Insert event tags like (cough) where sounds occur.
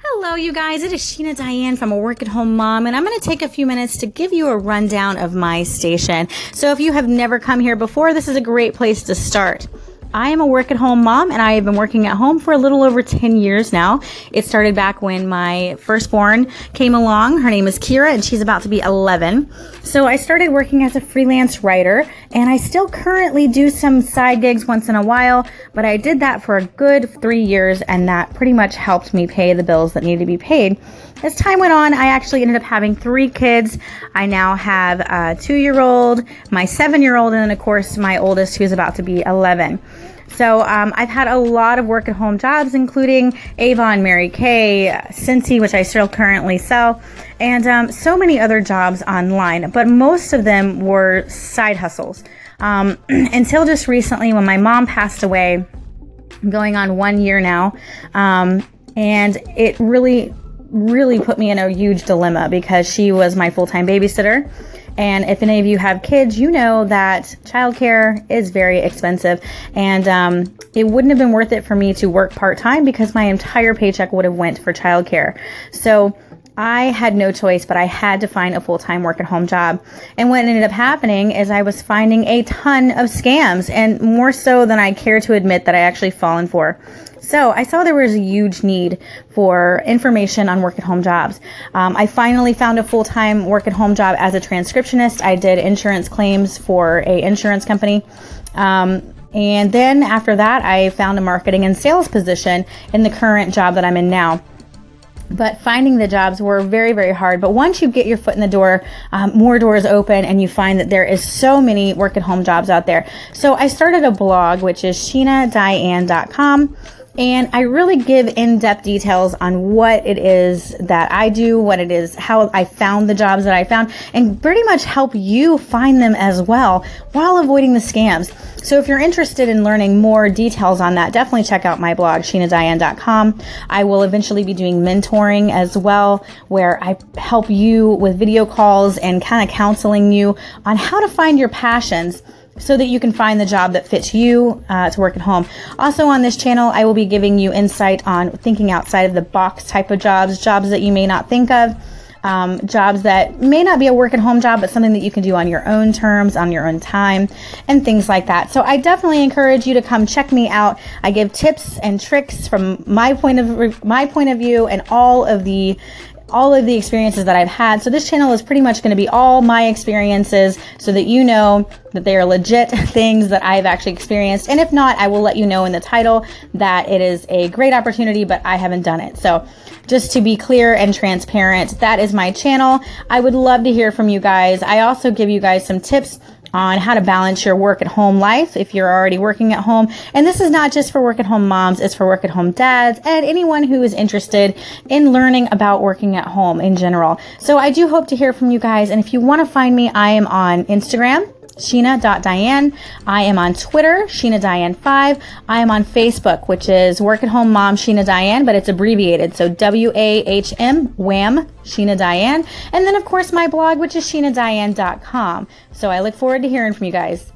Hello, you guys. It is Sheena Diane from A Work at Home Mom, and I'm going to take a few minutes to give you a rundown of my station. So, if you have never come here before, this is a great place to start. I am a work at home mom and I have been working at home for a little over 10 years now. It started back when my firstborn came along. Her name is Kira and she's about to be 11. So I started working as a freelance writer and I still currently do some side gigs once in a while, but I did that for a good three years and that pretty much helped me pay the bills that needed to be paid. As time went on, I actually ended up having three kids. I now have a two year old, my seven year old, and then, of course, my oldest, who's about to be 11. So um, I've had a lot of work at home jobs, including Avon, Mary Kay, Scentsy, which I still currently sell, and um, so many other jobs online. But most of them were side hustles. Um, (clears throat) until just recently, when my mom passed away, going on one year now, um, and it really really put me in a huge dilemma because she was my full time babysitter. And if any of you have kids, you know that childcare is very expensive. And um, it wouldn't have been worth it for me to work part time because my entire paycheck would have went for childcare. So I had no choice, but I had to find a full time work at home job. And what ended up happening is I was finding a ton of scams, and more so than I care to admit that I actually fallen for. So I saw there was a huge need for information on work at home jobs. Um, I finally found a full time work at home job as a transcriptionist. I did insurance claims for a insurance company. Um, and then after that, I found a marketing and sales position in the current job that I'm in now but finding the jobs were very very hard but once you get your foot in the door um, more doors open and you find that there is so many work at home jobs out there so i started a blog which is sheenadiane.com and I really give in depth details on what it is that I do, what it is, how I found the jobs that I found, and pretty much help you find them as well while avoiding the scams. So if you're interested in learning more details on that, definitely check out my blog, sheenadiane.com. I will eventually be doing mentoring as well, where I help you with video calls and kind of counseling you on how to find your passions so that you can find the job that fits you uh, to work at home. Also, on this channel, I will be giving you insight on thinking outside of the box type of jobs, jobs that you may not think of. Um, jobs that may not be a work at home job, but something that you can do on your own terms, on your own time, and things like that. So I definitely encourage you to come check me out. I give tips and tricks from my point of my point of view and all of the all of the experiences that I've had. So this channel is pretty much going to be all my experiences so that you know that they are legit (laughs) things that I've actually experienced. And if not, I will let you know in the title that it is a great opportunity, but I haven't done it. So just to be clear and transparent, that is my channel. I would love to hear from you guys. I also give you guys some tips on how to balance your work at home life if you're already working at home. And this is not just for work at home moms, it's for work at home dads and anyone who is interested in learning about working at home in general. So I do hope to hear from you guys. And if you want to find me, I am on Instagram Sheena.Diane. I am on Twitter, Sheena Diane 5. I am on Facebook, which is Work at Home Mom Sheena Diane, but it's abbreviated. So W A H M, Wham, Sheena Diane. And then, of course, my blog, which is SheenaDiane.com. So I look forward to hearing from you guys.